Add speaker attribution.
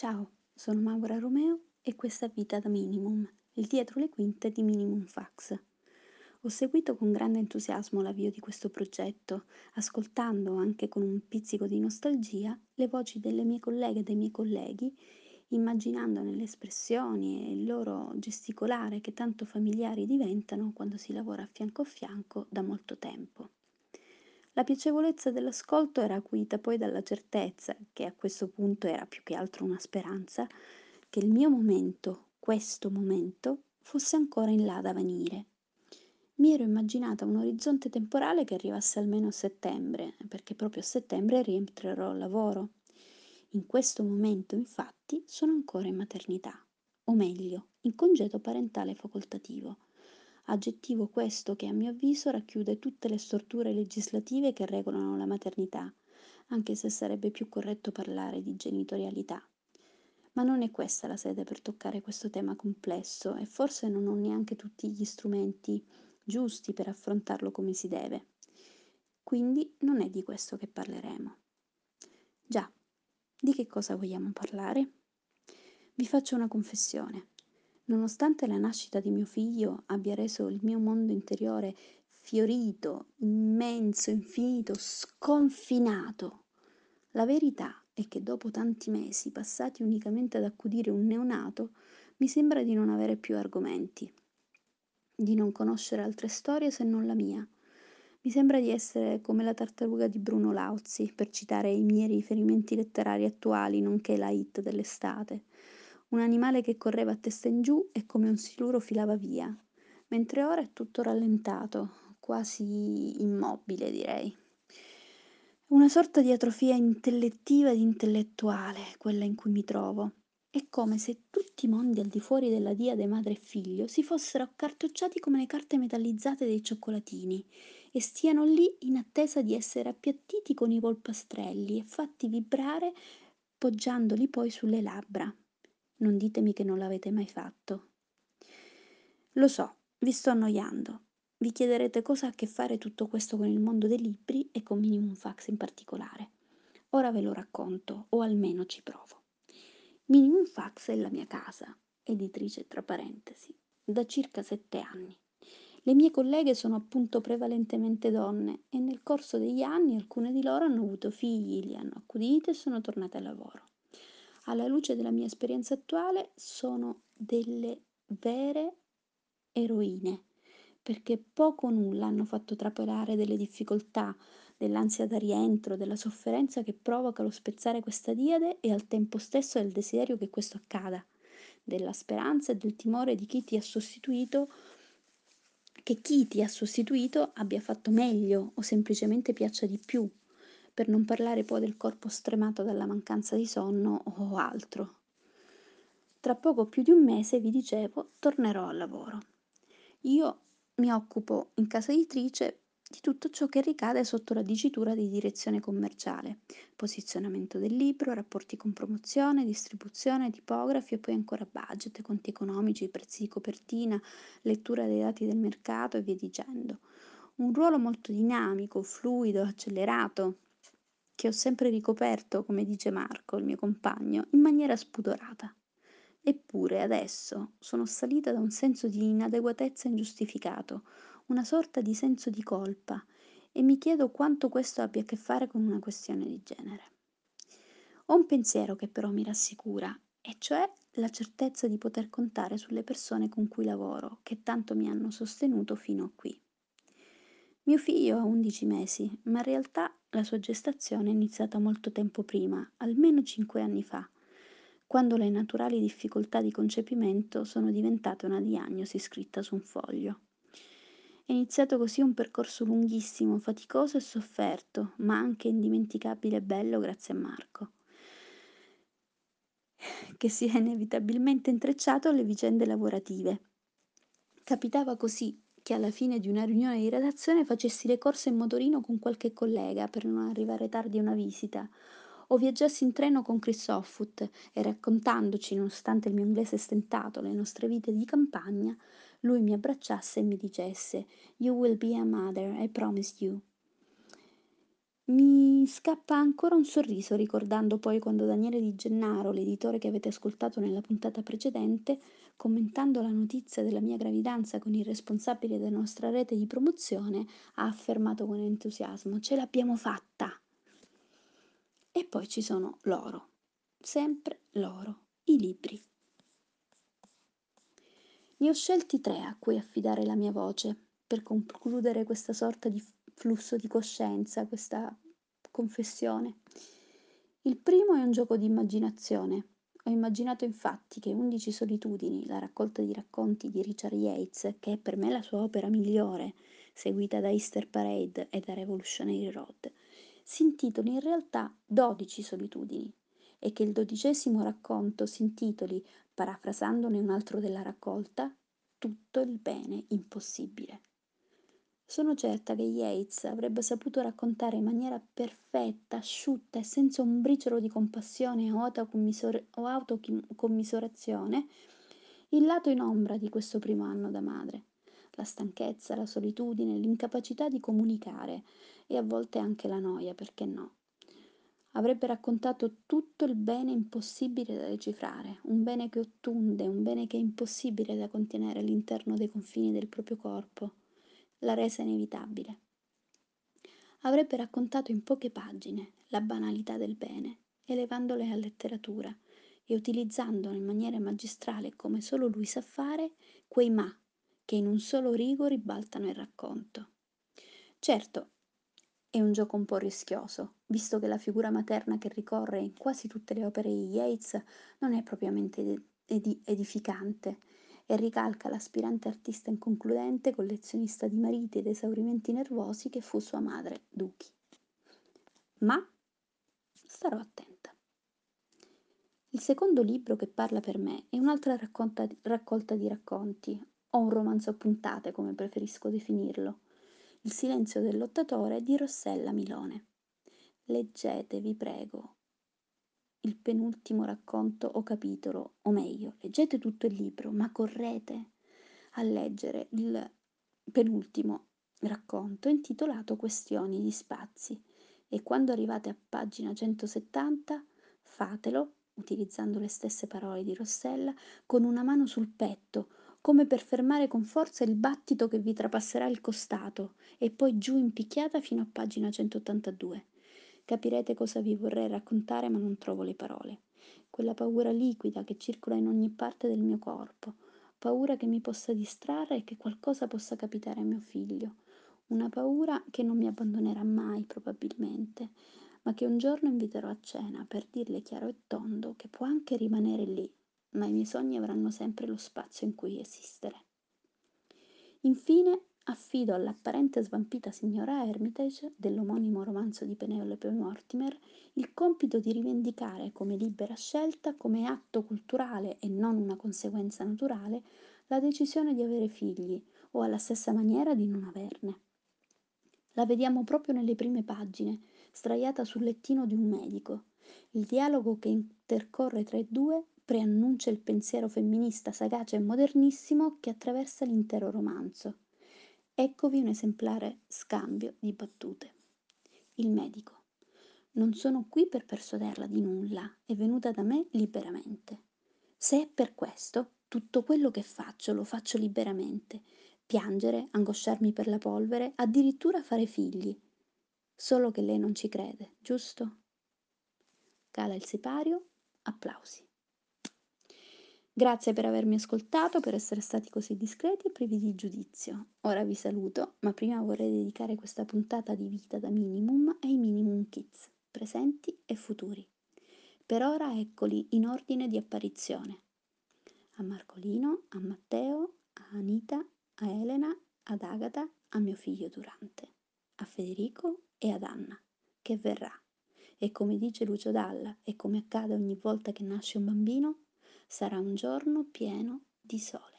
Speaker 1: Ciao, sono Maura Romeo e questa è Vita da Minimum, il dietro le quinte di Minimum Fax. Ho seguito con grande entusiasmo l'avvio di questo progetto, ascoltando anche con un pizzico di nostalgia le voci delle mie colleghe e dei miei colleghi, immaginando nelle espressioni e il loro gesticolare che tanto familiari diventano quando si lavora fianco a fianco da molto tempo. La piacevolezza dell'ascolto era acuita poi dalla certezza, che a questo punto era più che altro una speranza, che il mio momento, questo momento, fosse ancora in là da venire. Mi ero immaginata un orizzonte temporale che arrivasse almeno a settembre, perché proprio a settembre rientrerò al lavoro. In questo momento, infatti, sono ancora in maternità, o meglio, in congedo parentale facoltativo aggettivo questo che a mio avviso racchiude tutte le storture legislative che regolano la maternità, anche se sarebbe più corretto parlare di genitorialità. Ma non è questa la sede per toccare questo tema complesso e forse non ho neanche tutti gli strumenti giusti per affrontarlo come si deve. Quindi non è di questo che parleremo. Già, di che cosa vogliamo parlare? Vi faccio una confessione. Nonostante la nascita di mio figlio abbia reso il mio mondo interiore fiorito, immenso, infinito, sconfinato, la verità è che dopo tanti mesi passati unicamente ad accudire un neonato, mi sembra di non avere più argomenti, di non conoscere altre storie se non la mia. Mi sembra di essere come la tartaruga di Bruno Lauzi, per citare i miei riferimenti letterari attuali, nonché la hit dell'estate un animale che correva a testa in giù e come un siluro filava via, mentre ora è tutto rallentato, quasi immobile direi. Una sorta di atrofia intellettiva ed intellettuale, quella in cui mi trovo. È come se tutti i mondi al di fuori della diade madre e figlio si fossero accartocciati come le carte metallizzate dei cioccolatini e stiano lì in attesa di essere appiattiti con i polpastrelli e fatti vibrare poggiandoli poi sulle labbra. Non ditemi che non l'avete mai fatto. Lo so, vi sto annoiando. Vi chiederete cosa ha a che fare tutto questo con il mondo dei libri e con Minimum Fax in particolare. Ora ve lo racconto, o almeno ci provo. Minimum Fax è la mia casa, editrice tra parentesi, da circa sette anni. Le mie colleghe sono appunto prevalentemente donne e nel corso degli anni alcune di loro hanno avuto figli, li hanno accuditi e sono tornate al lavoro alla luce della mia esperienza attuale, sono delle vere eroine, perché poco o nulla hanno fatto trapelare delle difficoltà, dell'ansia da rientro, della sofferenza che provoca lo spezzare questa diade e al tempo stesso del desiderio che questo accada, della speranza e del timore di chi ti ha sostituito che chi ti ha sostituito abbia fatto meglio o semplicemente piaccia di più per non parlare poi del corpo stremato dalla mancanza di sonno o altro. Tra poco più di un mese, vi dicevo, tornerò al lavoro. Io mi occupo in casa editrice di tutto ciò che ricade sotto la dicitura di direzione commerciale, posizionamento del libro, rapporti con promozione, distribuzione, tipografi e poi ancora budget, conti economici, prezzi di copertina, lettura dei dati del mercato e via dicendo. Un ruolo molto dinamico, fluido, accelerato, che ho sempre ricoperto, come dice Marco, il mio compagno, in maniera spudorata. Eppure adesso sono assalita da un senso di inadeguatezza ingiustificato, una sorta di senso di colpa, e mi chiedo quanto questo abbia a che fare con una questione di genere. Ho un pensiero che però mi rassicura, e cioè la certezza di poter contare sulle persone con cui lavoro, che tanto mi hanno sostenuto fino a qui. Mio figlio ha 11 mesi, ma in realtà la sua gestazione è iniziata molto tempo prima, almeno 5 anni fa, quando le naturali difficoltà di concepimento sono diventate una diagnosi scritta su un foglio. È iniziato così un percorso lunghissimo, faticoso e sofferto, ma anche indimenticabile e bello grazie a Marco, che si è inevitabilmente intrecciato alle vicende lavorative. Capitava così che alla fine di una riunione di redazione facessi le corse in motorino con qualche collega per non arrivare tardi a una visita, o viaggiassi in treno con Chris Offutt e raccontandoci, nonostante il mio inglese stentato, le nostre vite di campagna, lui mi abbracciasse e mi dicesse You will be a mother, I promise you. Mi scappa ancora un sorriso ricordando poi quando Daniele Di Gennaro, l'editore che avete ascoltato nella puntata precedente, commentando la notizia della mia gravidanza con il responsabile della nostra rete di promozione, ha affermato con entusiasmo: Ce l'abbiamo fatta! E poi ci sono loro, sempre loro, i libri. Ne ho scelti tre a cui affidare la mia voce per concludere questa sorta di flusso di coscienza, questa confessione. Il primo è un gioco di immaginazione. Ho immaginato infatti che Undici solitudini, la raccolta di racconti di Richard Yates, che è per me la sua opera migliore, seguita da Easter Parade e da Revolutionary Road, si intitoli in realtà Dodici solitudini e che il dodicesimo racconto si intitoli, parafrasandone un altro della raccolta, Tutto il bene impossibile. Sono certa che Yates avrebbe saputo raccontare in maniera perfetta, asciutta e senza un briciolo di compassione o, autocommisor- o autocommisurazione il lato in ombra di questo primo anno da madre. La stanchezza, la solitudine, l'incapacità di comunicare e a volte anche la noia, perché no? Avrebbe raccontato tutto il bene impossibile da decifrare, un bene che ottunde, un bene che è impossibile da contenere all'interno dei confini del proprio corpo la resa inevitabile. Avrebbe raccontato in poche pagine la banalità del bene, elevandole a letteratura e utilizzando in maniera magistrale, come solo lui sa fare, quei ma che in un solo rigo ribaltano il racconto. Certo, è un gioco un po' rischioso, visto che la figura materna che ricorre in quasi tutte le opere di Yates non è propriamente edificante e ricalca l'aspirante artista inconcludente, collezionista di mariti ed esaurimenti nervosi che fu sua madre, Duki. Ma starò attenta. Il secondo libro che parla per me è un'altra raccolta, raccolta di racconti, o un romanzo a puntate, come preferisco definirlo. Il silenzio del lottatore di Rossella Milone. Leggete, vi prego, il penultimo racconto o capitolo, o meglio, leggete tutto il libro, ma correte a leggere il penultimo racconto intitolato Questioni di spazi e quando arrivate a pagina 170 fatelo, utilizzando le stesse parole di Rossella, con una mano sul petto, come per fermare con forza il battito che vi trapasserà il costato, e poi giù in picchiata fino a pagina 182. Capirete cosa vi vorrei raccontare, ma non trovo le parole. Quella paura liquida che circola in ogni parte del mio corpo, paura che mi possa distrarre e che qualcosa possa capitare a mio figlio. Una paura che non mi abbandonerà mai, probabilmente, ma che un giorno inviterò a cena per dirle chiaro e tondo che può anche rimanere lì, ma i miei sogni avranno sempre lo spazio in cui esistere. Infine, affido all'apparente svampita signora Hermitage, dell'omonimo romanzo di Penelope Mortimer, il compito di rivendicare come libera scelta, come atto culturale e non una conseguenza naturale, la decisione di avere figli o alla stessa maniera di non averne. La vediamo proprio nelle prime pagine, straiata sul lettino di un medico. Il dialogo che intercorre tra i due preannuncia il pensiero femminista sagace e modernissimo che attraversa l'intero romanzo. Eccovi un esemplare scambio di battute. Il medico. Non sono qui per persuaderla di nulla, è venuta da me liberamente. Se è per questo, tutto quello che faccio lo faccio liberamente. Piangere, angosciarmi per la polvere, addirittura fare figli. Solo che lei non ci crede, giusto? Cala il sipario, applausi. Grazie per avermi ascoltato, per essere stati così discreti e privi di giudizio. Ora vi saluto, ma prima vorrei dedicare questa puntata di vita da minimum ai minimum kids, presenti e futuri. Per ora eccoli in ordine di apparizione. A Marcolino, a Matteo, a Anita, a Elena, ad Agata, a mio figlio Durante, a Federico e ad Anna, che verrà. E come dice Lucio Dalla e come accade ogni volta che nasce un bambino, sarà un giorno pieno di sole.